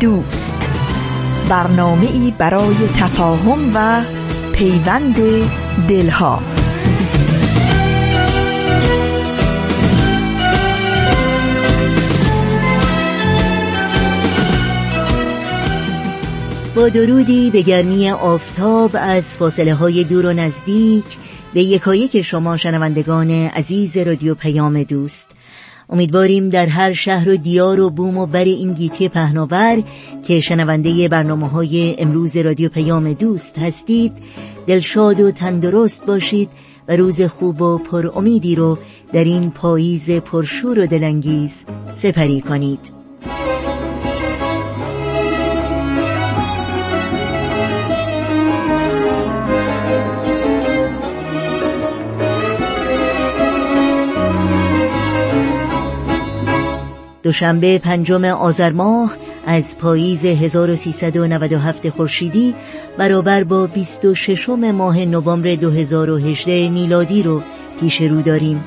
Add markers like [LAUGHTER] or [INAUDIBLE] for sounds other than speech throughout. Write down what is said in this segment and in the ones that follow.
دوست. برنامه ای برای تفاهم و پیوند دلها. با درودی به گرمی آفتاب از فاصله های دور و نزدیک به یکایک شما شنوندگان عزیز رادیو پیام دوست. امیدواریم در هر شهر و دیار و بوم و بر این گیتی پهناور که شنونده برنامه های امروز رادیو پیام دوست هستید دلشاد و تندرست باشید و روز خوب و پر امیدی رو در این پاییز پرشور و دلانگیز سپری کنید. دوشنبه پنجم آذر ماه از پاییز 1397 خورشیدی برابر با 26 ماه نوامبر 2018 میلادی رو پیش رو داریم.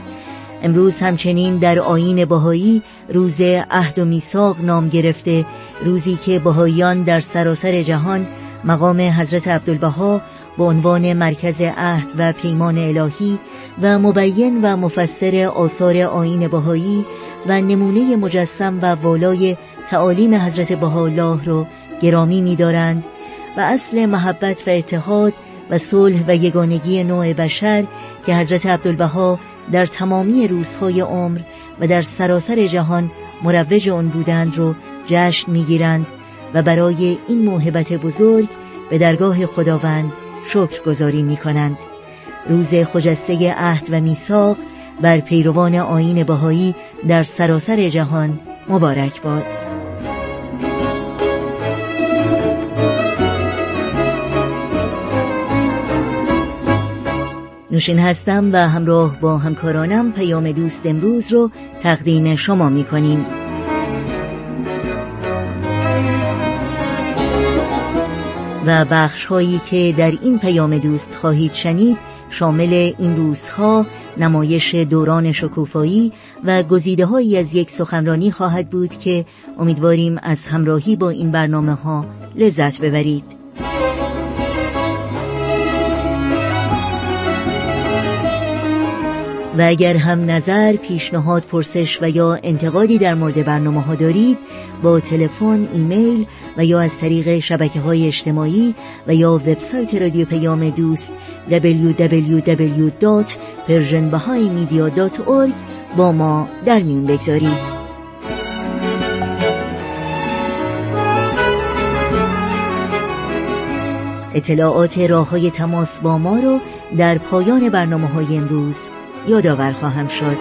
امروز همچنین در آین بهایی روز عهد و میثاق نام گرفته روزی که بهاییان در سراسر جهان مقام حضرت عبدالبها به عنوان مرکز عهد و پیمان الهی و مبین و مفسر آثار آین بهایی و نمونه مجسم و والای تعالیم حضرت بهاءالله رو گرامی می‌دارند و اصل محبت و اتحاد و صلح و یگانگی نوع بشر که حضرت عبدالبها در تمامی روزهای عمر و در سراسر جهان مروج آن بودند رو جشن می‌گیرند و برای این موهبت بزرگ به درگاه خداوند شکر گذاری می کنند روز خجسته عهد و میثاق بر پیروان آین بهایی در سراسر جهان مبارک باد. نوشین هستم و همراه با همکارانم پیام دوست امروز رو تقدیم شما می کنیم. و بخش هایی که در این پیام دوست خواهید شنید شامل این روزها نمایش دوران شکوفایی و گزیده هایی از یک سخنرانی خواهد بود که امیدواریم از همراهی با این برنامه ها لذت ببرید. و اگر هم نظر، پیشنهاد، پرسش و یا انتقادی در مورد برنامه ها دارید با تلفن، ایمیل و یا از طریق شبکه های اجتماعی و یا وبسایت رادیو پیام دوست www.persianbahaimedia.org با ما در میون بگذارید. اطلاعات راه های تماس با ما رو در پایان برنامه های امروز یادآور خواهم شد.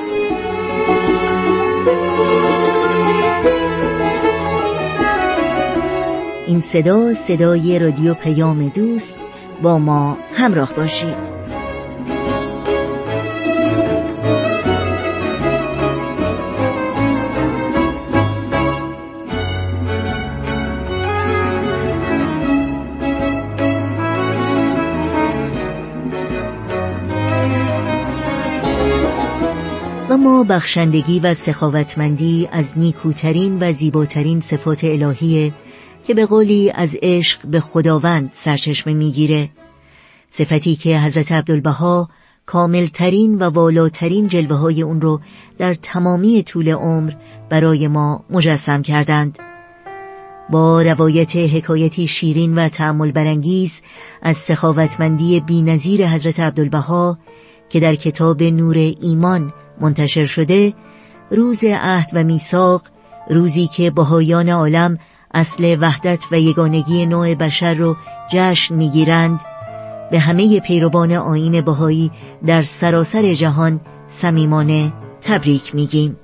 این صدا صدای رادیو پیام دوست با ما همراه باشید. و ما بخشندگی و سخاوتمندی از نیکوترین و زیباترین صفات الهیه که به قولی از عشق به خداوند سرچشمه می‌گیره. صفتی که حضرت عبدالبها کاملترین و والاترین جلوه های اون رو در تمامی طول عمر برای ما مجسم کردند. با روایت حکایتی شیرین و تعمل برانگیز از سخاوتمندی بینظیر حضرت عبدالبها که در کتاب نور ایمان منتشر شده روز عهد و میثاق روزی که بهایان عالم اصل وحدت و یگانگی نوع بشر رو جشن می‌گیرند. به همه پیروان آین بهایی در سراسر جهان صمیمانه تبریک میگیم.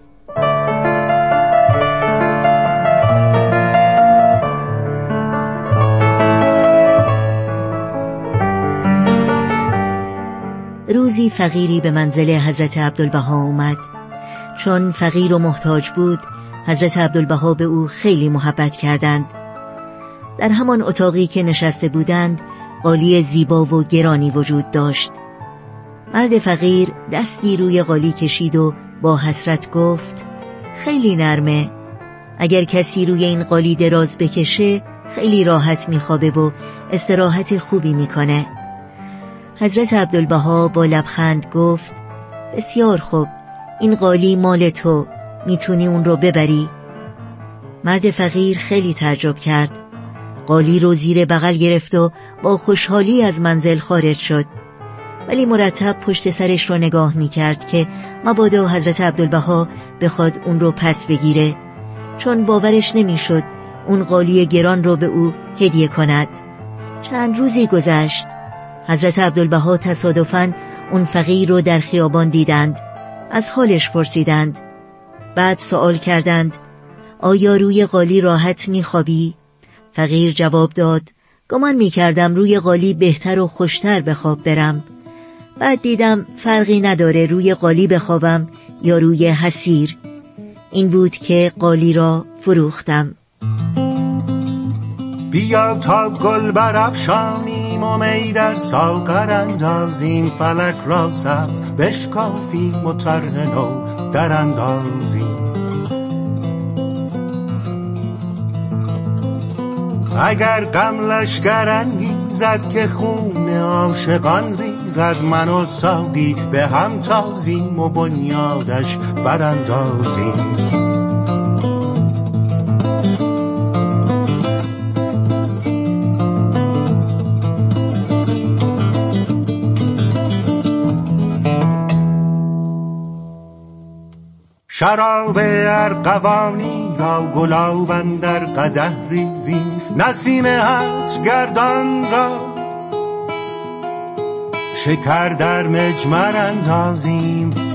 روزی فقیری به منزل حضرت عبدالبها اومد. چون فقیر و محتاج بود حضرت عبدالبها به او خیلی محبت کردند. در همان اتاقی که نشسته بودند قالی زیبا و گرانی وجود داشت. مرد فقیر دستی روی قالی کشید و با حسرت گفت خیلی نرمه. اگر کسی روی این قالی دراز بکشه خیلی راحت میخوابه و استراحت خوبی می‌کنه. حضرت عبدالبها با لبخند گفت بسیار خوب این قالی مال تو می‌تونی اون رو ببری. مرد فقیر خیلی تعجب کرد. قالی رو زیر بغل گرفت و با خوشحالی از منزل خارج شد. ولی مرتب پشت سرش رو نگاه می‌کرد که مبادا حضرت عبدالبها بخواد اون رو پس بگیره. چون باورش نمی‌شد اون قالی گران رو به او هدیه کند. چند روزی گذشت. حضرت عبدالبها تصادفاً اون فقیر رو در خیابان دیدند. از حالش پرسیدند. بعد سوال کردند. آیا روی قالی راحت میخوابی؟ فقیر جواب داد. گمان می‌کردم روی قالی بهتر و خوشتر به خواب برم. بعد دیدم فرقی نداره روی قالی بخوابم یا روی حسیر این بود که قالی را فروختم. بیا تا گل برافشانیم و می در ساغر اندازیم فلک را سخت بشکافیم و طرح نو در اندازیم. اگر غم لشکر زد که خون عاشقان ریزد من و ساقی به هم تازیم و بنیادش براندازیم. شراب ارقوانی را گلاب در قده ریزیم نسیم حج گردان را. شکر در مجمر اندازیم.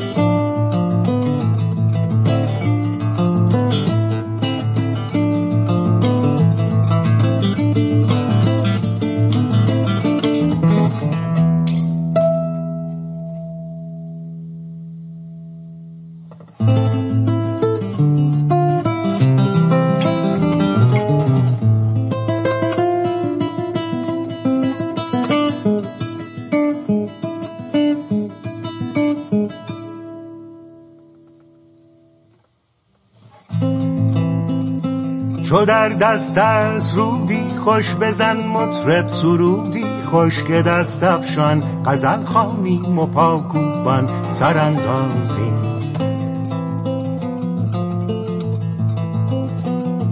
در دست از رودی خوش بزن مطرب سرودی خوش که دست افشان غزل خانیم و پاکوبان سراندازیم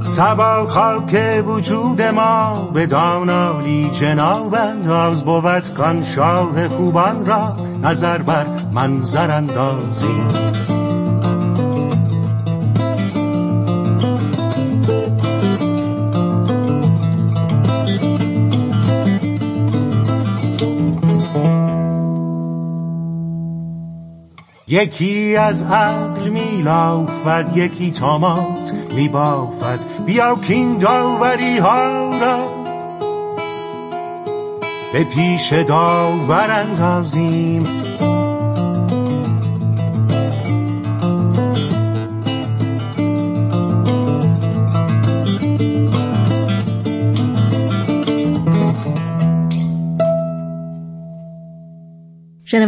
سبا خاک وجود ما به دانالی جناب انداز بود کان شاه خوبان را نظر بر منظر اندازیم یکی از عقل میلافد یکی تامات میبافد. بیا کین داوری ها را. به پیش داور اندازیم.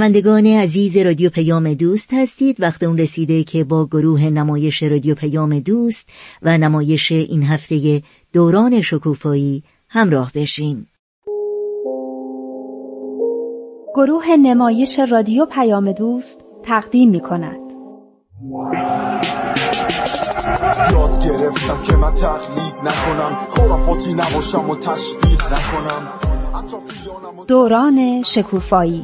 شنوندگان عزیز رادیو پیام دوست هستید. وقت اون رسیده که با گروه نمایش رادیو پیام دوست و نمایش این هفته دوران شکوفایی همراه بشیم گروه نمایش رادیو پیام دوست تقدیم می کند. یاد گرفتم که من تقلید نکنم. خرافاتی نباشم و تشبیه نکنم. دوران شکوفایی.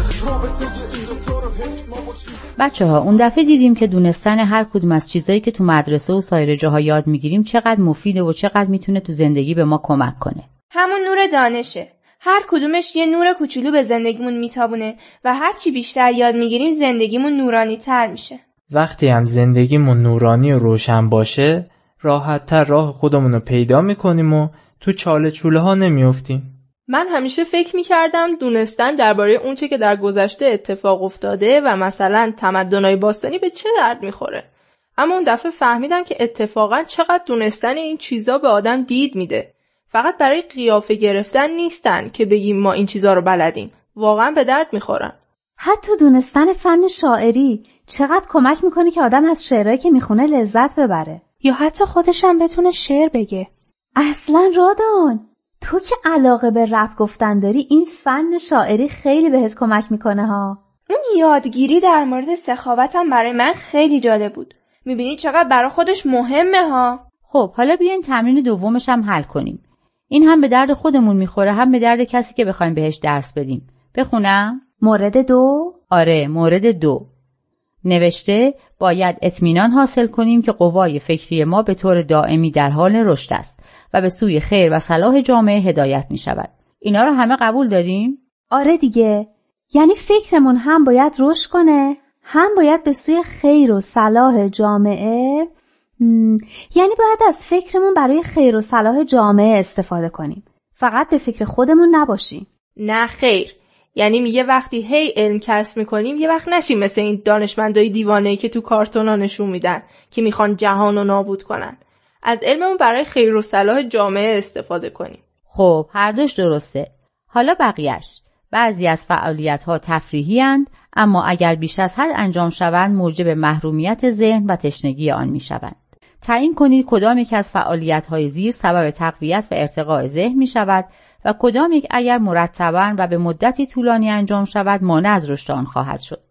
بچه ها اون دفعه دیدیم که دونستن هر کدوم از چیزایی که تو مدرسه و سایر جاها یاد می‌گیریم چقدر مفیده و چقدر می‌تونه تو زندگی به ما کمک کنه. همون نور دانشه. هر کدومش یه نور کوچولو به زندگیمون میتابونه و هر چی بیشتر یاد می‌گیریم زندگیمون نورانی تر میشه. وقتی هم زندگیمون نورانی و روشن باشه راحت تر راه خودمون رو پیدا می‌کنیم و تو چاله چوله ها نمیافتیم. من همیشه فکر می‌کردم دونستن درباره اونچه که در گذشته اتفاق افتاده و مثلا تمدنهای باستانی به چه درد می‌خوره. اما اون دفعه فهمیدم که اتفاقا چقدر دونستن این چیزا به آدم دید میده. فقط برای قیافه گرفتن نیستن که بگیم ما این چیزا رو بلدیم. واقعا به درد می‌خورن. حتی دونستن فن شاعری چقدر کمک می‌کنه که آدم از شعرهایی که می‌خونه لذت ببره. یا حتی خودشم بتونه شعر بگه. اصلا رادان تو که علاقه به رپ گفتن داری این فن شاعری خیلی بهت کمک می‌کنه ها. اون یادگیری در مورد سخاوتم برای من خیلی جالب بود. می‌بینی چقدر برای خودش مهمه ها. خب حالا بیاین تمرین دومش هم حل کنیم. این هم به درد خودمون می‌خوره هم به درد کسی که بخوایم بهش درس بدیم. بخونم؟ مورد دو؟ آره مورد دو. نوشته باید اطمینان حاصل کنیم که قوای فکری ما به طور دائمی در حال رشد است و به سوی خیر و صلاح جامعه هدایت می شود. اینا رو همه قبول داریم؟ آره دیگه. یعنی فکرمون هم باید رشد کنه هم باید به سوی خیر و صلاح جامعه یعنی باید از فکرمون برای خیر و صلاح جامعه استفاده کنیم. فقط به فکر خودمون نباشیم. نه خیر. یعنی میگه وقتی هی علم کسب می‌کنیم یه وقت نشیم مثل این دانشمندای دیوانه که تو کارتونا نشون میدن که می‌خوان جهان رو نابود کنن از علممون برای خیر و صلاح جامعه استفاده کنیم خب هر دوش درسته حالا بقیهش بعضی از فعالیت ها تفریحی هند، اما اگر بیش از حد انجام شوند موجب محرومیت ذهن و تشنگی آن می شوند. تعیین کنید کدام یک از فعالیت های زیر سبب تقویت و ارتقاء ذهن می شود و کدام یک اگر مرتبا و به مدتی طولانی انجام شود مانع از رشد آن خواهد شد.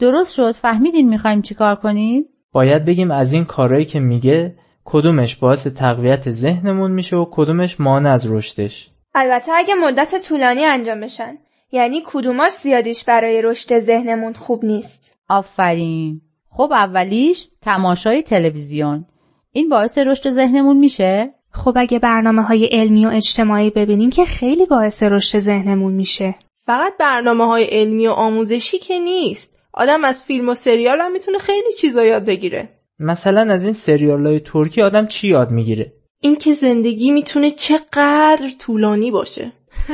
درست شد فهمیدین می‌خوایم چیکار کنیم؟ باید بگیم از این کارهایی که میگه کدومش باعث تقویت ذهنمون میشه و کدومش مانع از رشدش. البته اگه مدت طولانی انجام بشن یعنی کدوماش زیادیش برای رشد ذهنمون خوب نیست. آفرین. خب اولیش تماشای تلویزیون. این باعث رشد ذهنمون میشه؟ خب اگه برنامه های علمی و اجتماعی ببینیم که خیلی باعث رشد ذهنمون میشه. فقط برنامه های علمی و آموزشی که نیست. آدم از فیلم و سریال هم می‌تونه خیلی چیزا یاد بگیره. مثلا از این سریال های ترکی آدم چی یاد می‌گیره؟ اینکه زندگی می‌تونه چقدر طولانی باشه. [LAUGHS]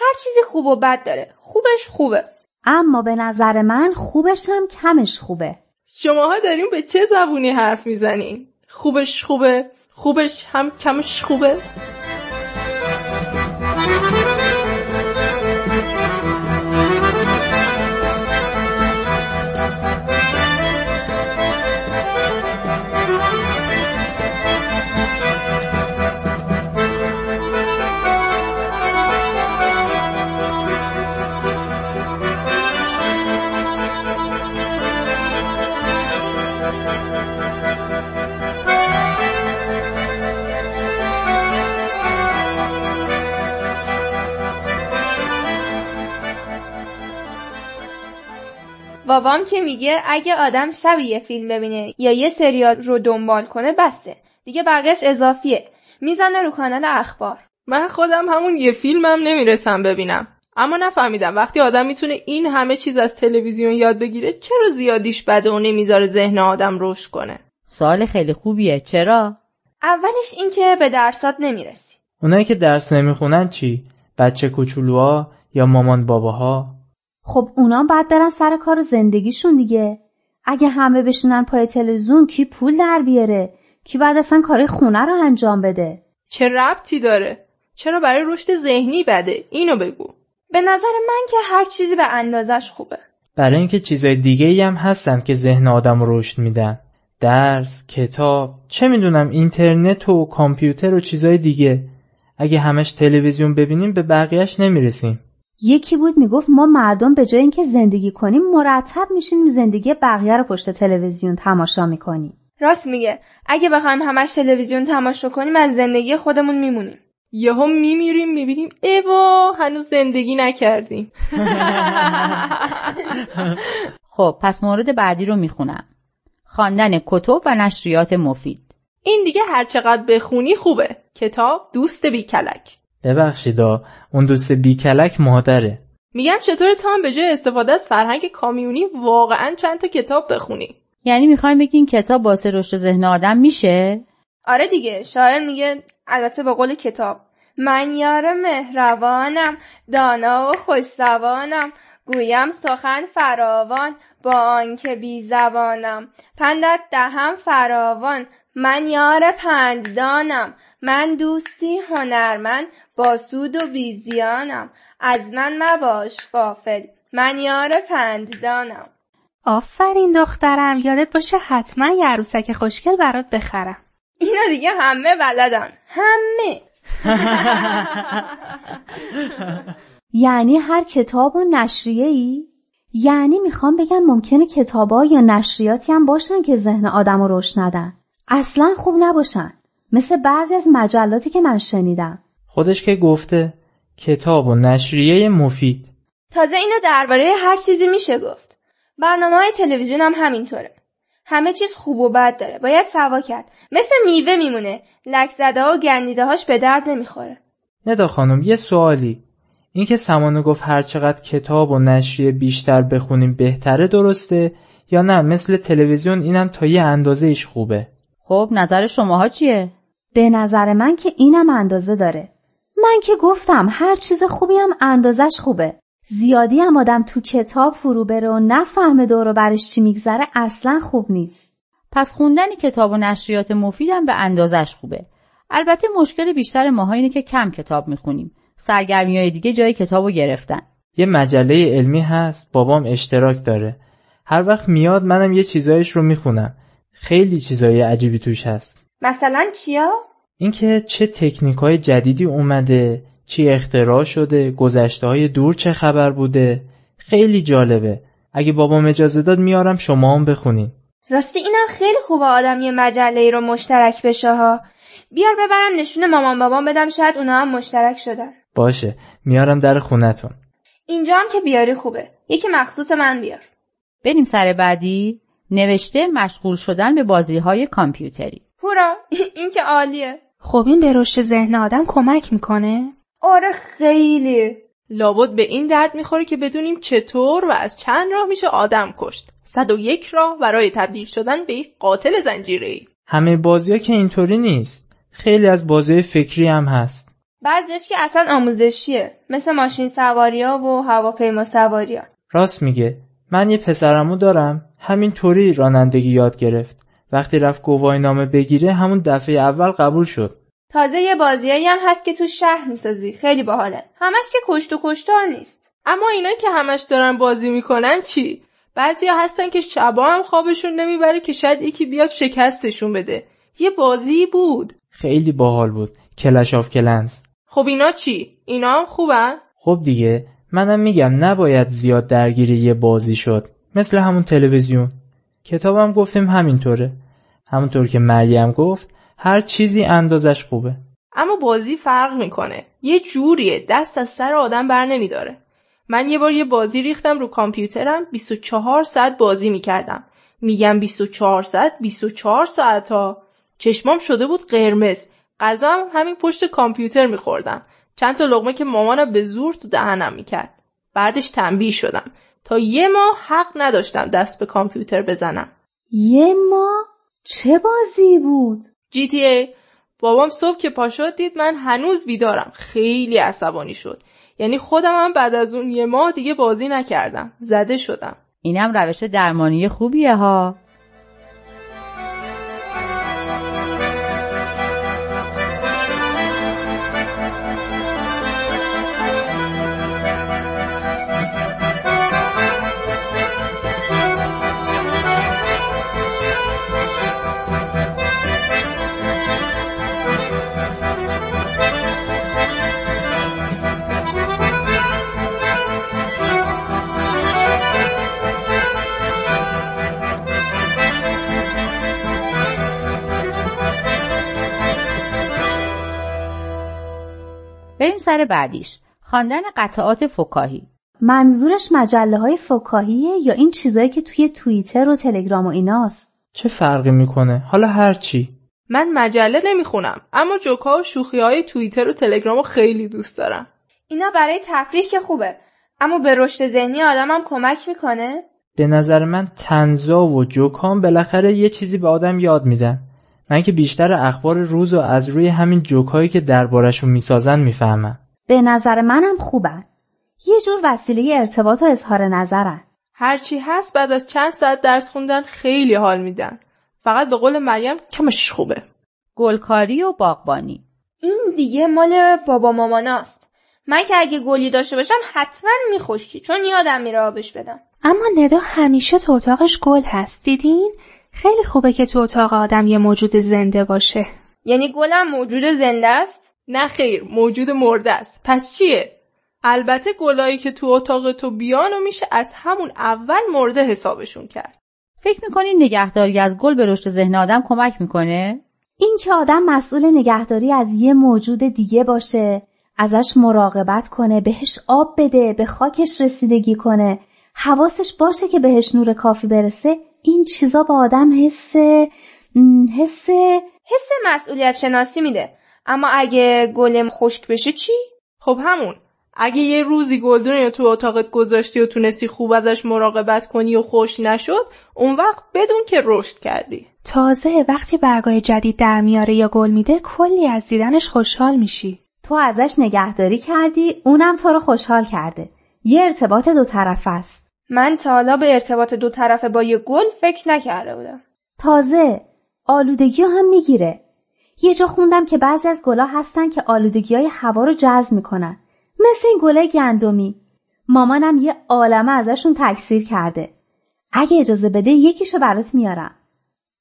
هر چیزی خوب و بد داره. خوبش خوبه. اما به نظر من خوبش هم کمش خوبه. شماها داریم به چه زبونی حرف می‌زنین؟ خوبش خوبه خوبش هم کمش خوبه بابام که میگه اگه آدم شب یه فیلم ببینه یا یه سریال رو دنبال کنه بسته دیگه بقیش اضافیه. می‌زنه رو کانال اخبار. من خودم همون یه فیلمم نمی‌رسم ببینم. اما نفهمیدم. وقتی آدم می‌تونه این همه چیز از تلویزیون یاد بگیره چرا زیادیش بده و نمی‌ذاره ذهن آدم رشد کنه؟ سال خیلی خوبیه. چرا؟ اولش اینکه به درسات نمی‌رسی. اونایی که درس نمی‌خونن چی؟ بچه کوچولوها یا مامان باباها؟ خب اونا باید برن سر کار زندگیشون دیگه. اگه همه بشینن پای تلویزیون کی پول در بیاره؟ کی بعد اصلا کار خونه رو انجام بده؟ چه ربطی داره؟ چرا برای رشد ذهنی بده؟ اینو بگو. به نظر من که هر چیزی به اندازش خوبه. برای اینکه چیزای دیگه ای هم هستن که ذهن آدم رشد میدن. درس، کتاب، چه می‌دونم اینترنت و کامپیوتر و چیزای دیگه. اگه همش تلویزیون ببینیم به بقیهش نمی‌رسیم. یکی بود می‌گفت ما مردم به جای اینکه زندگی کنیم مرتب میشینیم زندگی بقیه رو پشت تلویزیون تماشا می‌کنیم. راست میگه. اگه بخوایم همش تلویزیون تماشا کنیم از زندگی خودمون میمونیم. یهو میمیریم می‌بینیم ایوا هنوز زندگی نکردیم. [LAUGHS] خب پس مورد بعدی رو می‌خونم. خواندن کتب و نشریات مفید. این دیگه هر چقدر بخونی خوبه. کتاب دوست بیکلک. ببخشیدا اون دوست بیکلک مادره. میگم چطور تو هم به جای استفاده از فرهنگ کامیونی واقعا چند تا کتاب بخونی؟ یعنی می‌خوایم بگین کتاب باعث رشد ذهن آدم میشه؟ آره دیگه شاعر میگه البته با قول کتاب من یار مهربانم دانا و خوشزبانم گویم سخن فراوان با آنکه بی زبانم. پندت دهم فراوان من یار پنددانم. من دوستی هنرمند با سود و بیزیانم. از من مباش غافل. من یار پنددانم آفرین دخترم. یادت باشه حتما یه عروسک خوشگل برات بخرم. اینا دیگه همه بلدن همه. [LAUGHS] یعنی هر کتاب و نشریه ای؟ یعنی می‌خوام بگم ممکنه کتابا یا نشریاتی هم باشن که ذهن آدم رو روش ندن. اصلا خوب نباشن. مثل بعضی از مجلاتی که من شنیدم. خودش که گفته کتاب و نشریه مفید. تازه اینو درباره هر چیزی میشه گفت. برنامه های تلویزیون هم همینطوره. همه چیز خوب و بد داره. باید سوا کرد. مثل میوه میمونه. لک زده و گندیده هاش به درد نمی‌خوره. ندا خانم یه سوالی. اینکه سمانه گفت هر چقدر کتاب و نشریه بیشتر بخونیم بهتره درسته یا نه؟ مثل تلویزیون اینم تا یه اندازه ایش خوبه. خب نظر شماها چیه؟ به نظر من که اینم اندازه داره. من که گفتم هر چیز خوبی هم اندازش خوبه. زیادی هم آدم تو کتاب فرو بره و نفهمه دور و برش چی میگذره اصلا خوب نیست. پس خوندن کتاب و نشریات مفیدم به اندازش خوبه. البته مشکل بیشتر ماها اینه که کم کتاب می‌خونیم. سرگرمی های دیگه جای کتاب رو گرفتن. یه مجله علمی هست بابام اشتراک داره. هر وقت میاد منم یه چیزایش رو می‌خونم. خیلی چیزای عجیبی توش هست. مثلا چیا؟ اینکه چه تکنیک های جدیدی اومده چی اختراع شده گذشته های دور چه خبر بوده خیلی جالبه. اگه بابام اجازه داد میارم شما هم بخونین. راستی اینم خیلی خوبه آدم یه مجله ای رو مشترک بشه ها. بیار ببرم نشون مامان بابام بدم شاید اونا هم مشترک شدن. باشه. میارم در خونتون. اینجا هم که بیاری خوبه. یکی مخصوص من بیار. بریم سر بعدی. نوشته مشغول شدن به بازی های کامپیوتری. هورا این که عالیه. خب این به رشد ذهن آدم کمک می‌کنه؟ آره خیلی. لابد به این درد می‌خوره که بدونیم چطور و از چند راه میشه آدم کشت. 101 راه برای تبدیل شدن به یک قاتل زنجیره‌ای. همه بازی ها که اینطوری نیست. خیلی از بازی فکری هم هست. بعضیش که اصلا آموزشیه مثل ماشین سواریا و هواپیما سواریا راست میگه. من یه پسرمو دارم. همین طوری رانندگی یاد گرفت. وقتی رفت گواهی نامه بگیره همون دفعه اول قبول شد تازه یه بازیایی هم هست که تو شهر می‌سازی خیلی باحاله همش که کشت و کشتار نیست اما اینا که همش دارن بازی می‌کنن چی؟ بعضیا هستن که شبا هم خوابشون نمی‌بره که شاید یکی بیاد شکستشون بده. یه بازی بود. خیلی باحال بود کلش آف کلنز خب اینا چی؟ اینا هم خوبن؟ خب دیگه منم میگم نباید زیاد درگیر یه بازی شد مثل همون تلویزیون کتابم گفتیم همینطوره همونطور که مریم گفت هر چیزی اندازش خوبه اما بازی فرق می‌کنه. یه جوریه دست از سر آدم بر نمیداره. من یه بار یه بازی ریختم رو کامپیوترم 24 ساعت بازی می‌کردم. میگم 24 ساعت 24 ساعت ها. چشمام شده بود قرمز. غذا هم همین پشت کامپیوتر میخوردم. چند تا لغمه که مامانم به زور تو دهنم می‌کرد. بعدش تنبیه شدم. تا یه ماه حق نداشتم دست به کامپیوتر بزنم. یه ما چه بازی بود؟ GTA بابام صبح که پا شد دید من هنوز بیدارم. خیلی عصبانی شد. یعنی خودم هم بعد از اون یه ماه دیگه بازی نکردم. زده شدم. اینم روش درمانی خوبیه ها. سر بعدیش. خواندن قطعات فکاهی. منظورش مجله های فکاهیه یا این چیزایی که توی توییتر و تلگرام و ایناست؟ چه فرقی می‌کنه؟ حالا هر چی. من مجله نمی‌خونم اما جوکا و شوخی های توییتر و تلگرام رو خیلی دوست دارم. اینا برای تفریح که خوبه اما به رشد ذهنی آدمم کمک می‌کنه؟ به نظر من تنزا و جوکام بالاخره یه چیزی به آدم یاد میدن. من که بیشتر اخبار روز و از روی همین جوکایی که دربارشون می‌سازن می‌فهمم به نظر منم خوبن. یه جور وسیله ارتباط و اظهار نظرن. هرچی هست بعد از چند ساعت درس خوندن خیلی حال میدن. فقط به قول مریم کمش خوبه. گلکاری و باغبانی. این دیگه مال بابا ماماناست. من که اگه گلی داشته باشم حتما میخشکی چون یادم میره آبش بدم. اما ندا همیشه تو اتاقش گل هست. دیدین؟ خیلی خوبه که تو اتاق آدم یه موجود زنده باشه. یعنی گلم موجود زنده است؟ نه خیر موجود مرده است. پس چیه؟ البته گلایی که تو اتاق تو بیان و میشه از همون اول مرده حسابشون کرد. فکر می‌کنین نگهداری از گل به رشد ذهن آدم کمک می‌کنه؟ این که آدم مسئول نگهداری از یه موجود دیگه باشه ازش مراقبت کنه بهش آب بده به خاکش رسیدگی کنه حواسش باشه که بهش نور کافی برسه این چیزا با آدم حس حس حس مسئولیت شناسی میده. اما اگه گلم خشک بشه چی؟ خب همون. اگه یه روزی گلدون رو تو اتاقت گذاشتی و تونستی خوب ازش مراقبت کنی و خوش نشد اون وقت بدون که رشد کردی. تازه وقتی برگای جدید در میاره یا گل میده کلی از دیدنش خوشحال میشی. تو ازش نگهداری کردی اونم تو رو خوشحال کرده. یه ارتباط دو طرف است. من تا حالا به ارتباط دو طرفه با یه گل فکر نکرده بودم. تازه آلودگی هم می‌گیره. یه جا خوندم که بعضی از گلا هستن که آلودگی های هوا رو جذب می‌کنن. مثل این گله گندمی. مامانم یه عالمه ازشون تکثیر کرده. اگه اجازه بده یکیشو برات میارم.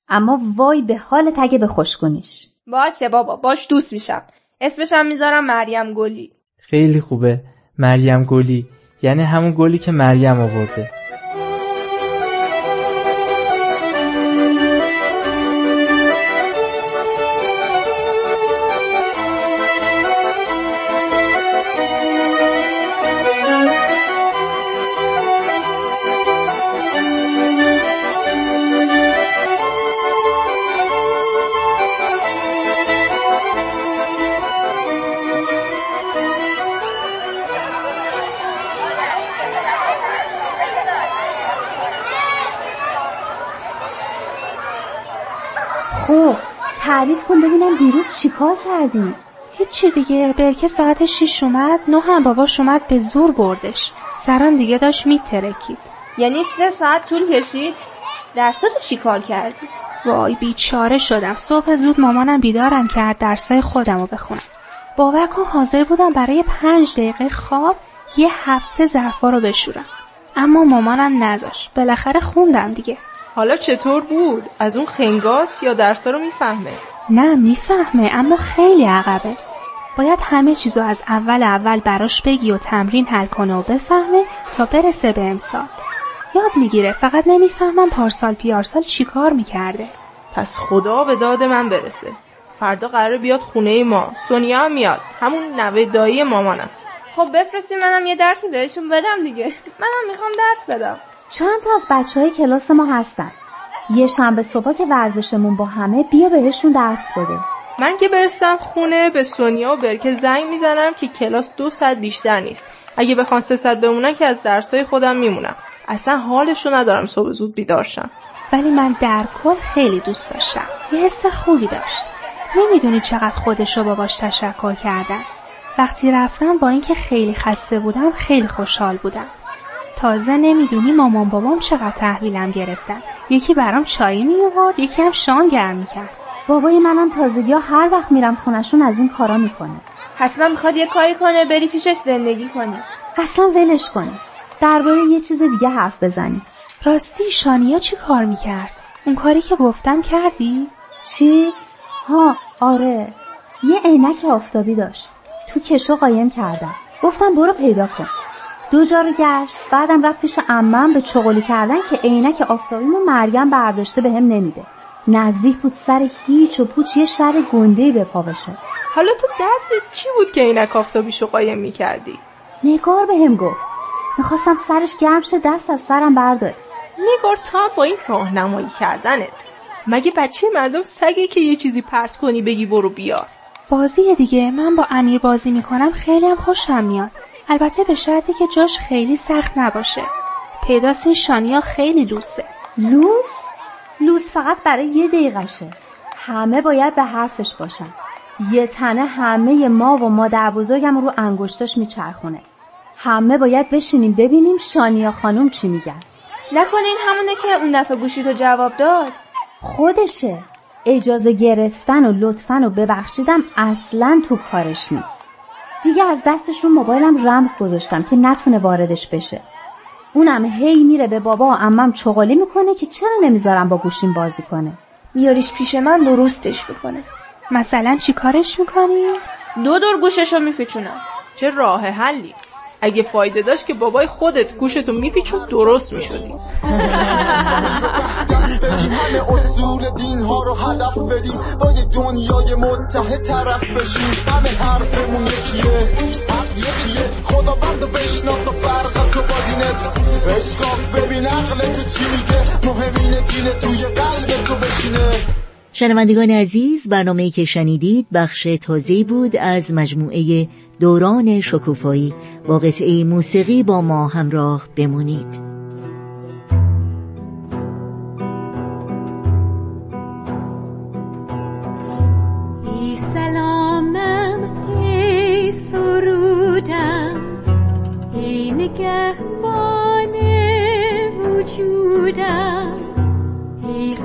اما وای به حال تگه به خوشگونیش باشه بابا باش دوست میشم. اسمشم می‌ذارم مریم گلی. خیلی خوبه. مریم گلی. یعنی همون گلی که مریم آورده. چیکار کردی؟ هیچی دیگه. برکه ساعت شیش اومد نه هم باباش اومد به زور بردش. سرم دیگه داشت میترکید. یعنی سه ساعت طول کشید؟ درساتو چیکار کردی؟ وای بیچاره شدم. صبح زود مامانم بیدارم کرد درسای خودم رو بخونم. باور کن حاضر بودم برای پنج دقیقه خواب یه هفته ظرفا رو بشورم. اما مامانم نذاش بالاخره خوندم دیگه. حالا چطور بود؟ از اون خنگاس یا درسا رو می‌فهمه؟ نه می‌فهمه اما خیلی عقبه. باید همه چیزو از اول اول براش بگی و تمرین حل کنه و بفهمه تا برسه به امسال. یاد می‌گیره فقط نمی‌فهمم پارسال پیارسال چیکار می‌کرده. پس خدا به داد من برسه. فردا قرار بیاد خونه ما. سونیا هم میاد. همون نوه دایی مامانم. خب بفرستی منم یه درسی بهشون بدم دیگه. منم می‌خوام درس بدم. چند تا از بچه های کلاس ما هستن. یه شنبه صبح که ورزشمون با همه بیا بهشون درس بده. من که برسم خونه به سونیا و برکه زنگ می‌زنم که کلاس دو ساعت بیشتر نیست. اگه بخوان سه ساعت بمونن که از درسای خودم میمونم. اصلا حالشو ندارم صبح زود بیدار شم. ولی من در کل خیلی دوست داشتم. یه حس خوبی داشت. نمی‌دونی چقدر خودش رو باباش تشکر کردم وقتی رفتم با اینکه خیلی خسته بودم خیلی خوشحال بودم. تازه نمی‌دونی مامان بابام چقدر تحویلم گرفتن. یکی برام چای می آورد یکی هم شام گرم می‌کرد. بابای منم تازگی ها هر وقت میرم خونشون از این کارا می‌کنه. حتما می‌خواد یه کاری کنه بری پیشش زندگی کنی. اصلا ولش کنی. درباره یه چیز دیگه حرف بزنی راستی شانیا چی کار می‌کرد؟ اون کاری که گفتم کردی؟ چی؟ ها آره. یه عینک آفتابی داشت. تو کشو قایم کردم. گفتم برو پیدا کن. دو جا رو گشت. بعدم رفت پیش عمم به چغلی کردن که عینک آفتابیمو مریم برداشته به هم نمیده. نزدیک بود سر هیچ و پوچ یه شر گنده به پا بشه. حالا تو درد چی بود که عینک آفتابیشو قایم می‌کردی؟ نگار به هم گفت. می‌خواستم سرش گرم شه دست از سرم برداره نگار تا با این راهنمایی کردنه مگه بچه مردم سگی که یه چیزی پرت کنی بگی برو بیار؟ بازی دیگه. من با امیر بازی می‌کنم. خیلی هم خوشم میاد. البته به شرطی که جاش خیلی سخت نباشه. پیداست این شانیا خیلی لوسه. لوس؟ لوس فقط برای یه دقیقشه همه باید به حرفش باشن. یه تنه همه ما و مادر بزرگم رو انگشتاش میچرخونه. همه باید بشینیم ببینیم شانیا خانم چی میگن. نکنین همونه که اون دفعه گوشی تو جواب داد. خودشه. اجازه گرفتن و لطفن و ببخشیدم اصلا تو کارش نیست. دیگه از دستش رو موبایلم رمز گذاشتم که نتونه واردش بشه. اونم هی میره به بابا و امم چغالی می‌کنه که چرا نمی‌ذارم با گوشیم بازی کنه؟ میاریش پیش من درستش می‌کنه. مثلا چی کارش می‌کنی؟ دو دور گوششو میپیچونم چه راه حلی. اگه فایده داشت که بابای خودت گوشتو میپیچون درست می‌شدی. همه اصول دین ها رو هدف بدیم با یک دنیای متحد طرف بشیم. همه حرفمون یکیه حق یکیه. خدا بند بشناس و فرق تو با دینت اشکاف ببین عقل تو چی میگه. مهمین دین توی قلب تو بشینه. شنوندگان عزیز برنامه که شنیدید بخش تازه بود از مجموعه دوران شکوفایی با قطعه موسیقی با ما همراه بمونید. ای سلامم ای نگهبان وجودم ای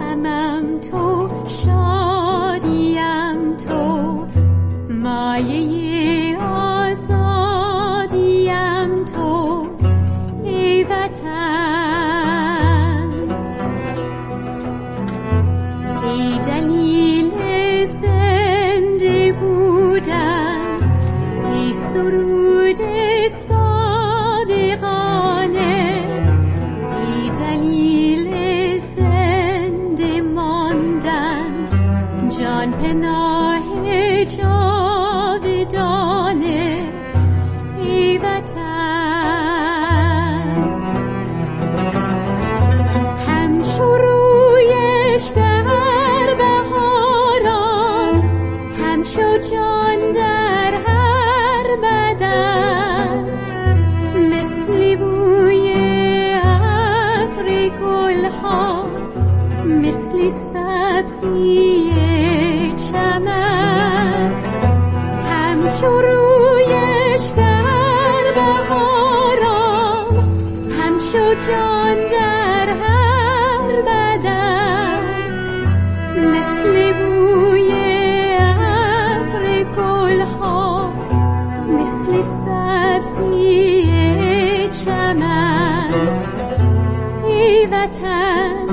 ای وطن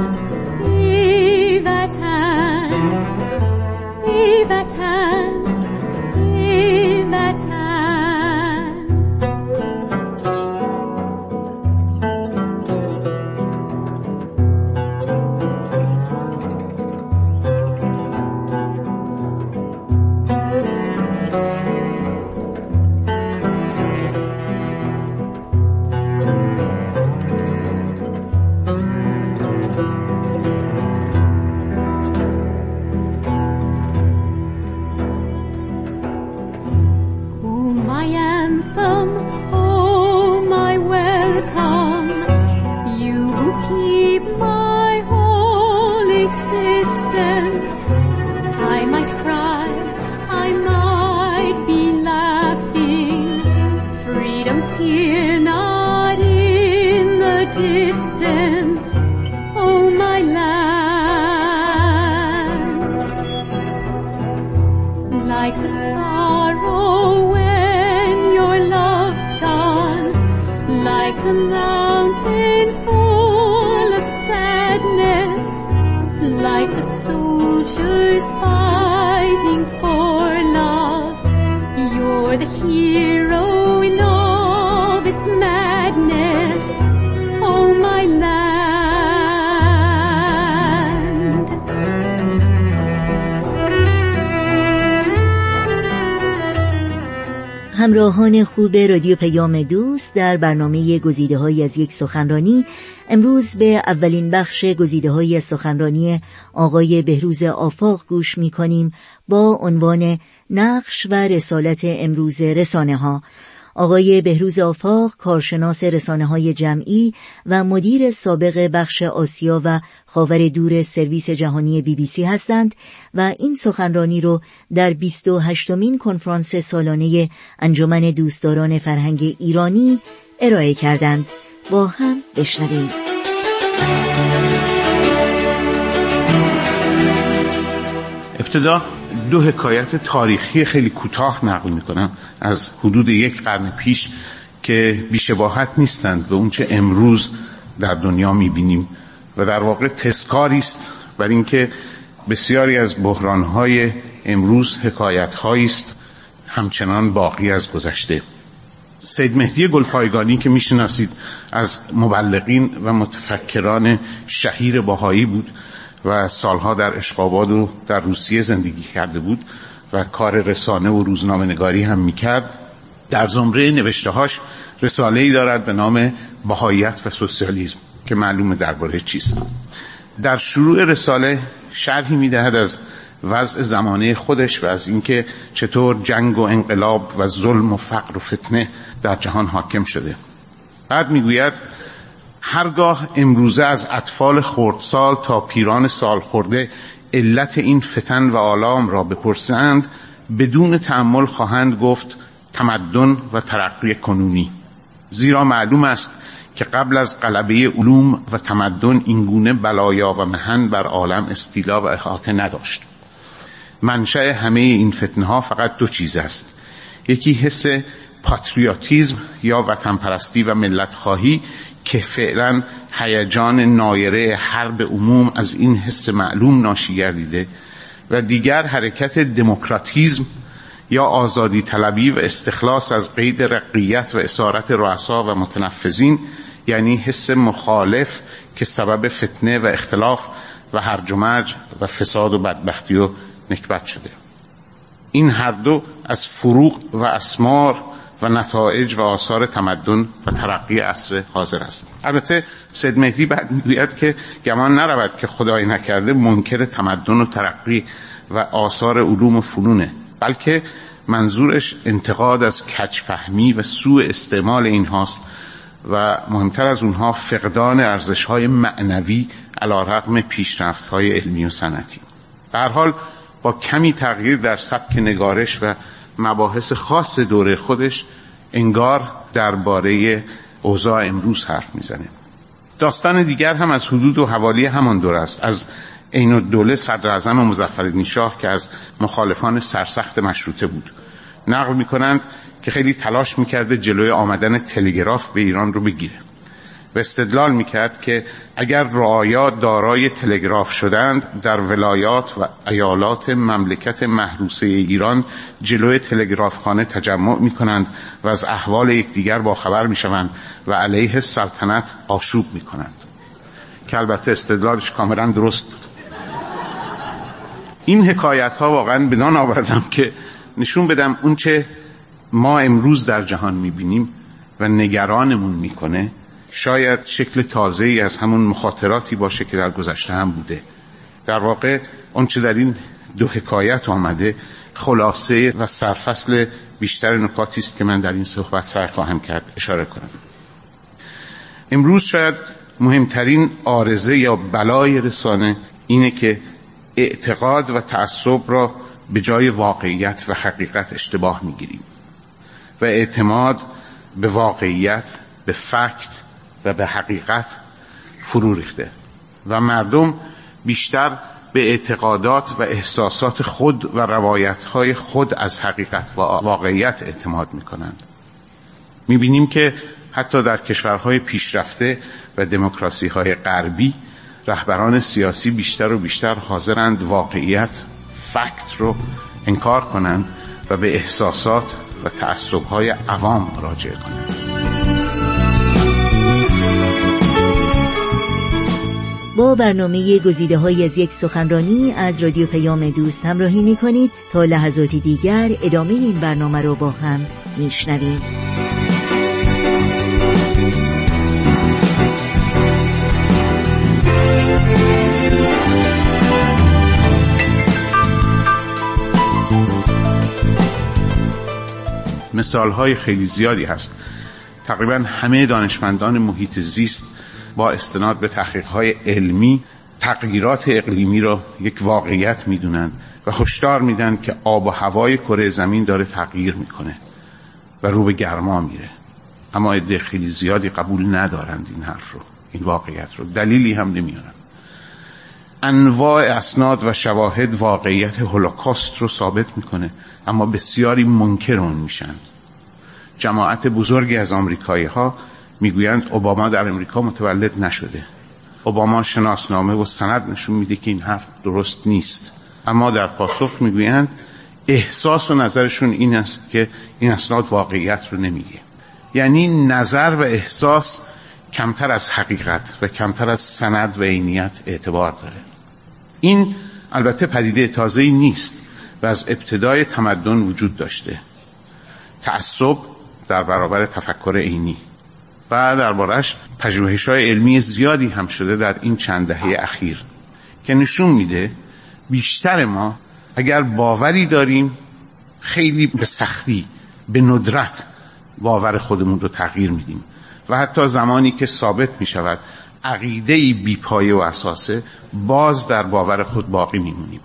ای وطن ای وطن ای sadness, like the soldiers fighting for love. You're the hero in all this madness, oh my land. همراهان خوب رادیو پیام دوست در برنامه گزیده های از یک سخنرانی امروز به اولین بخش گزیده های سخنرانی آقای بهروز آفاق گوش می کنیم با عنوان نقش و رسالت امروز رسانه ها آقای بهروز آفاق کارشناس رسانه های جمعی و مدیر سابق بخش آسیا و خاور دور سرویس جهانی بی بی سی هستند و این سخنرانی رو در 28 مین کنفرانس سالانه انجمن دوستداران فرهنگ ایرانی ارائه کردند. با هم بشنویم. ابتدا دو حکایت تاریخی خیلی کوتاه نقل می‌کنم. از حدود یک قرن پیش که بیشباهت نیستند به اونچه امروز در دنیا می‌بینیم و در واقع تسکاری است بر اینکه بسیاری از بحرانهای امروز حکایت است همچنان باقی از گذشته. سید مهدی گلپایگانی که می‌شناسید از مبلغین و متفکران شهیر باهایی بود و سالها در اشقاباد و در روسیه زندگی کرده بود و کار رسانه و روزنامه نگاری هم می‌کرد. در زمره نوشتهاش رساله ای دارد به نام بهاییت و سوسیالیسم که معلومه درباره چیست. در شروع رساله شرحی می‌دهد از وضع زمانه خودش و از اینکه چطور جنگ و انقلاب و ظلم و فقر و فتنه در جهان حاکم شده. بعد می‌گوید هرگاه امروزه از اطفال خردسال تا پیران سال خورده علت این فتن و آلام را بپرسند بدون تعمل خواهند گفت تمدن و ترقی کنونی. زیرا معلوم است که قبل از قلبه علوم و تمدن اینگونه بلایا و مهن بر عالم استیلا و احاطه نداشت. منشأ همه این فتنه ها فقط دو چیز است. یکی حس پاتریوتیزم یا وطن پرستی و ملت خواهی که فعلا هیجان نایره حرب عموم از این حس معلوم ناشی گردیده و دیگر حرکت دموکراتیزم یا آزادی طلبی و استخلاص از قید رقیت و اسارت رؤسا و متنفذین یعنی حس مخالف که سبب فتنه و اختلاف و هرج و مرج و فساد و بدبختی و نکبت شده. این هر دو از فروغ و اسمار و نتایج و آثار تمدن و ترقی عصر حاضر است. البته سید مهدی بعد می‌گوید که گمان نرود که خدای نکرده منکر تمدن و ترقی و آثار علوم و فنونه بلکه منظورش انتقاد از کچفهمی و سوء استعمال این هاست و مهمتر از اونها فقدان ارزش های معنوی علا رقم پیشرفت های علمی و سنتی به حال با کمی تغییر در سبک نگارش و مباحث خاص دوره خودش انگار درباره اوضاع امروز حرف می‌زنه. داستان دیگر هم از حدود و حوالی همان دور است. از عین الدوله صدر اعظم مظفرالدین شاه که از مخالفان سرسخت مشروطه بود. نقل می‌کنند که خیلی تلاش می‌کرده جلوی آمدن تلگراف به ایران رو بگیره. و استدلال می‌کرد که اگر رعایا دارای تلگراف شدند در ولایات و ایالات مملکت محروسه ایران جلوی تلگرافخانه تجمع می‌کنند و از احوال یکدیگر باخبر می‌شوند و علیه سلطنت آشوب می‌کنند. که البته استدلالش کاملا درست این حکایت ها واقعا بدان آوردم که نشون بدم اون چه ما امروز در جهان می‌بینیم و نگرانمون می‌کنه شاید شکل تازه ای از همون مخاطراتی باشه که در گذشته هم بوده. در واقع چه در این دو حکایت آمده خلاصه و سرفصل بیشتر نکاتی است که من در این صحبت سعی خواهم کرد اشاره کنم. امروز شاید مهمترین آرزه یا بلای رسانه اینه که اعتقاد و تعصب را به جای واقعیت و حقیقت اشتباه می‌گیریم و اعتماد به واقعیت به فکت و به حقیقت فرو ریخته و مردم بیشتر به اعتقادات و احساسات خود و روایتهای خود از حقیقت و واقعیت اعتماد می کنند می بینیم که حتی در کشورهای پیشرفته و دموکراسی های غربی رهبران سیاسی بیشتر و بیشتر حاضرند واقعیت فکت رو انکار کنند و به احساسات و تعصبهای عوام مراجعه کنند. با برنامه گزیده های از یک سخنرانی از رادیو پیام دوست همراهی می کنید تا لحظاتی دیگر ادامه این برنامه رو با هم میشنوید. مثال های خیلی زیادی هست تقریبا همه دانشمندان محیط زیست با استناد به تحقیق های علمی تغییرات اقلیمی را یک واقعیت می‌دونن و هشدار میدن که آب و هوای کره زمین داره تغییر می‌کنه و رو به گرما میره. اما عده خیلی زیادی قبول ندارند این حرف رو این واقعیت رو. دلیلی هم نمیارن انواع اسناد و شواهد واقعیت هولوکاست رو ثابت می‌کنه اما بسیاری منکر اون میشن. جماعت بزرگی از آمریکایی ها می‌گویند اوباما در امریکا متولد نشده. اوباما شناسنامه و سند نشون میده که این حرف درست نیست. اما در پاسخ می‌گویند احساس و نظرشون این است که این اسناد واقعیت رو نمیگه. یعنی نظر و احساس کمتر از حقیقت و کمتر از سند و عینیت اعتبار داره. این البته پدیده تازه نیست و از ابتدای تمدن وجود داشته. تعصب در برابر تفکر عینی. و دربارش پژوهش های علمی زیادی هم شده در این چند دهه اخیر که نشون میده بیشتر ما اگر باوری داریم خیلی به سختی به ندرت باور خودمون رو تغییر میدیم و حتی زمانی که ثابت می شود عقیده بی پایه و اساسه باز در باور خود باقی میمونیم.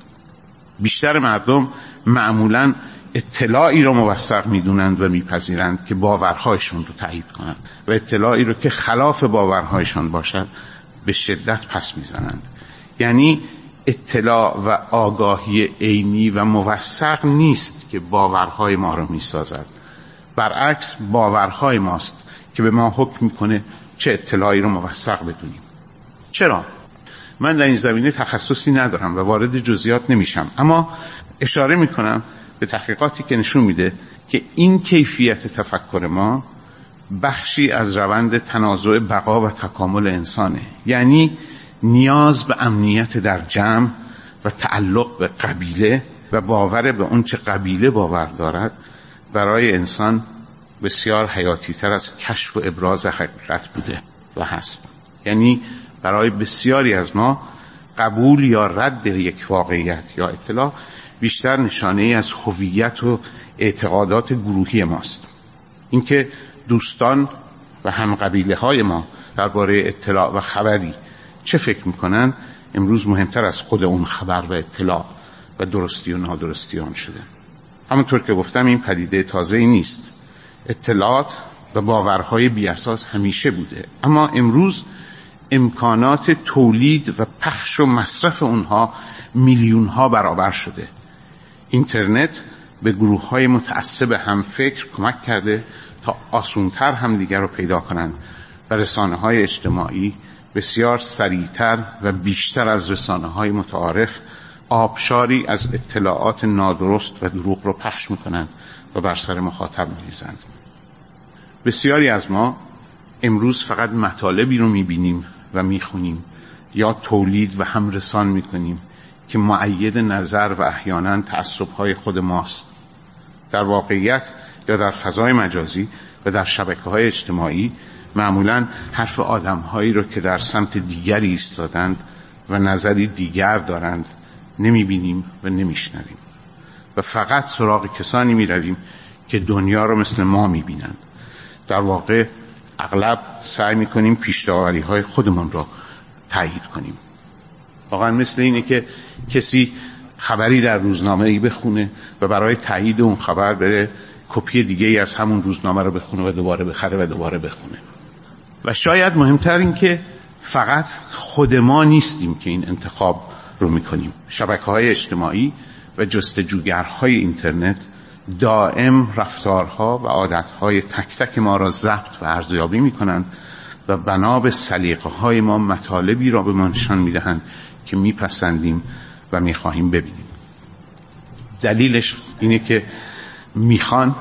بیشتر مردم معمولا اطلاعی رو موثق می‌دونند و میپذیرند که باورهایشون رو تایید کنند و اطلاعی رو که خلاف باورهایشان باشد به شدت پس می‌زنند. یعنی اطلاع و آگاهی عینی و موثق نیست که باورهای ما رو می‌سازد. برعکس باورهای ماست که به ما حکم می‌کنه چه اطلاعی رو موثق بدونیم. چرا؟ من در این زمینه تخصصی ندارم و وارد جزئیات نمیشم. اما اشاره می‌کنم به تحقیقاتی که نشون میده که این کیفیت تفکر ما بخشی از روند تنازع بقا و تکامل انسانه. یعنی نیاز به امنیت در جمع و تعلق به قبیله و باور به اون چه قبیله باور دارد برای انسان بسیار حیاتی تر از کشف و ابراز حقیقت بوده و هست. یعنی برای بسیاری از ما قبول یا رد یک واقعیت یا اطلاع بیشتر نشانه ای از هویت و اعتقادات گروهی ماست. اینکه دوستان و هم قبیله های ما درباره اطلاع و خبری چه فکر می‌کنن امروز مهمتر از خود اون خبر و اطلاع و درستی و نادرستی آن شده. همونطور که گفتم این پدیده تازه ای نیست. اطلاعات و باورهای بیاساس همیشه بوده. اما امروز امکانات تولید و پخش و مصرف اونها میلیون ها برابر شده. اینترنت به گروه های متعصب هم فکر کمک کرده تا آسونتر هم دیگر رو پیدا کنند و رسانه های اجتماعی بسیار سریعتر و بیشتر از رسانه های متعارف آبشاری از اطلاعات نادرست و دروغ رو پخش می‌کنند و بر سر مخاطب میریزند. بسیاری از ما امروز فقط مطالبی رو می‌بینیم و می‌خونیم یا تولید و هم رسان می‌کنیم که معید نظر و احیانا تعصبهای خود ماست. در واقعیت یا در فضای مجازی و در شبکه های اجتماعی معمولا حرف آدمهایی رو که در سمت دیگری ایستادند و نظری دیگر دارند نمی‌بینیم و نمیشنویم. و فقط سراغ کسانی می‌رویم که دنیا رو مثل ما می‌بینند. در واقع اغلب سعی می‌کنیم پیشتاوری های خودمون رو تایید کنیم. واقعا مثل اینه که کسی خبری در روزنامه ای بخونه و برای تایید اون خبر بره کپی دیگه ای از همون روزنامه رو بخونه و دوباره بخره و دوباره بخونه. و شاید مهمتر این که فقط خود ما نیستیم که این انتخاب رو می‌کنیم. شبکه های اجتماعی و جستجوگرهای اینترنت دائم رفتارها و عادتهای تک تک ما را ضبط و ارزیابی می‌کنند و بنا به سلیقه های ما مطالبی را به ما نشان می‌دهند که میپسندیم و می‌خواهیم ببینیم. دلیلش اینه که می‌خوان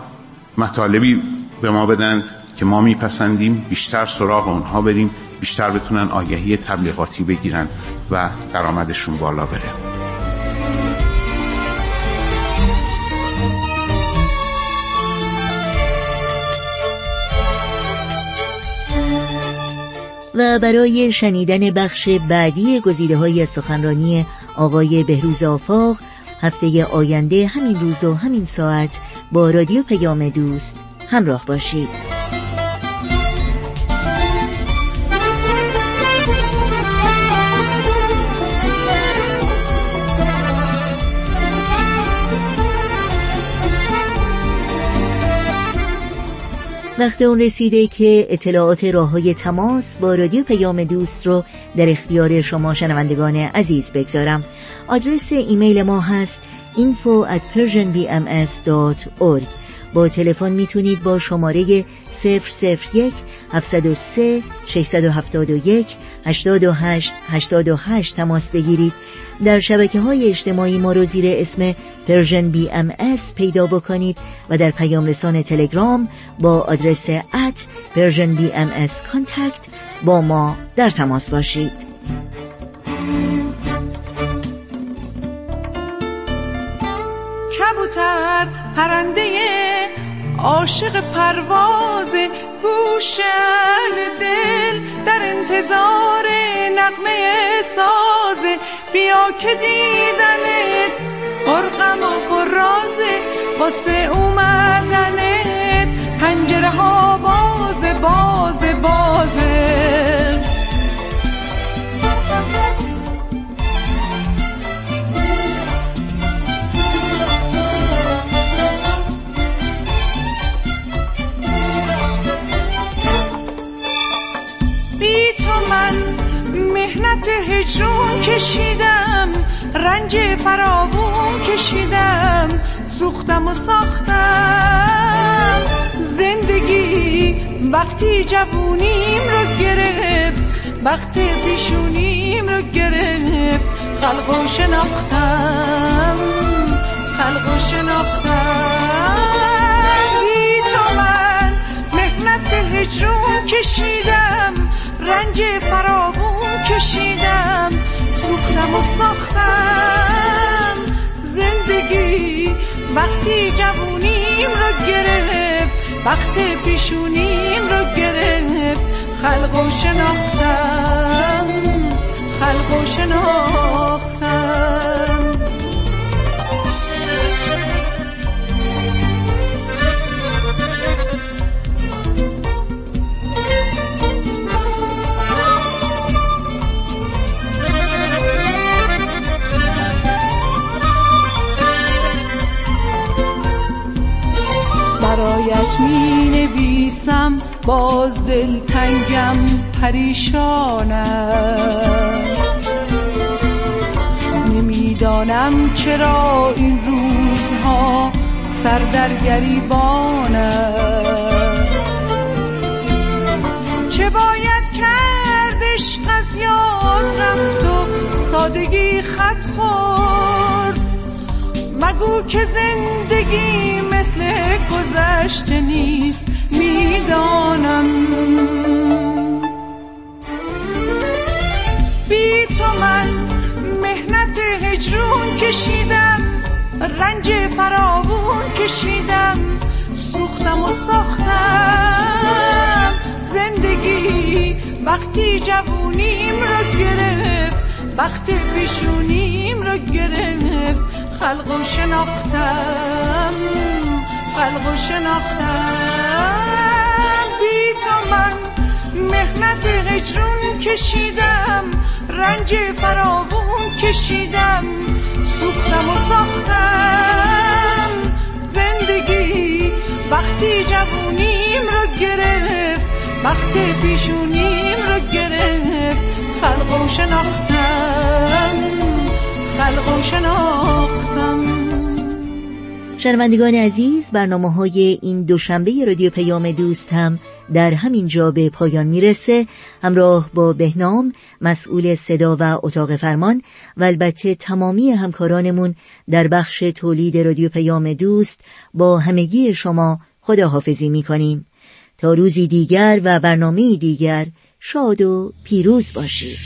مطالبی به ما بدند که ما میپسندیم بیشتر سراغ اونها بریم بیشتر بتونن آگهی تبلیغاتی بگیرن و درآمدشون بالا بره. و برای شنیدن بخش بعدی گزیده های سخنرانی آقای بهروز آفاق هفته آینده همین روز و همین ساعت با رادیو پیام دوست همراه باشید. وقت اون رسیده که اطلاعات راه های تماس با رادیو پیام دوست رو در اختیار شما شنوندگان عزیز بگذارم. آدرس ایمیل ما هست info at persianbms.org با تلفن می‌تونید با شماره 001 703 671 828 828 تماس بگیرید. در شبکه های اجتماعی ما رو زیر اسم Persian BM پیدا بکنید و در پیام رسان تلگرام با آدرس at Persian BM Contact با ما در تماس باشید. کبوتر پرنده عاشق پرواز گوش دل در انتظار نغمه ساز. بیا که دیدنت پرغم و پررازه واسه اومدنت پنجره ها باز باز بازه مهنت هجرون کشیدم رنج فراوون کشیدم سوختم و ساختم. زندگی وقتی جوونیم رو گرفت وقت پیشونیم رو گرفت. خلق و شناختم خلق و شناختم. بی تو من مهنت هجرون کشیدم رنج فراوون کشیدم سوختم و ساختم. زندگی وقتی جوونیم رو گرفت وقت پیشونیم رو گرفت. خلق و شناختم خلق و شناختم. برایت می نویسم باز دلتنگم پریشانم. نمی‌دانم چرا این روزها سر در گریبانم چه باید کردش از یاد رفت و سادگی خط خورد؟ مگو که زندگی مثل گذشته نیست می‌دانم. بی تو من مهنت هجرون کشیدم رنج فراوون کشیدم سوختم و ساختم. زندگی وقتی جوونیم رو گرفت وقت پیشونیم رو گرفت خلق و شناختم. خلق و شناختم. بی تو من مهنت هجرون کشیدم. رنج فراوون کشیدم. سوختم و ساختم. زندگی وقتی جوونیم رو گرفت. وقت پیشونیم رو گرفت. خلق و شناختم. خلق و شناختم. شنوندگان عزیز برنامه های این دوشنبه رادیو پیام دوست هم در همین جا به پایان می‌رسه. همراه با بهنام مسئول صدا و اتاق فرمان و البته تمامی همکارانمون در بخش تولید رادیو پیام دوست با همگی شما خداحافظی می‌کنیم. تا روزی دیگر و برنامه دیگر شاد و پیروز باشید.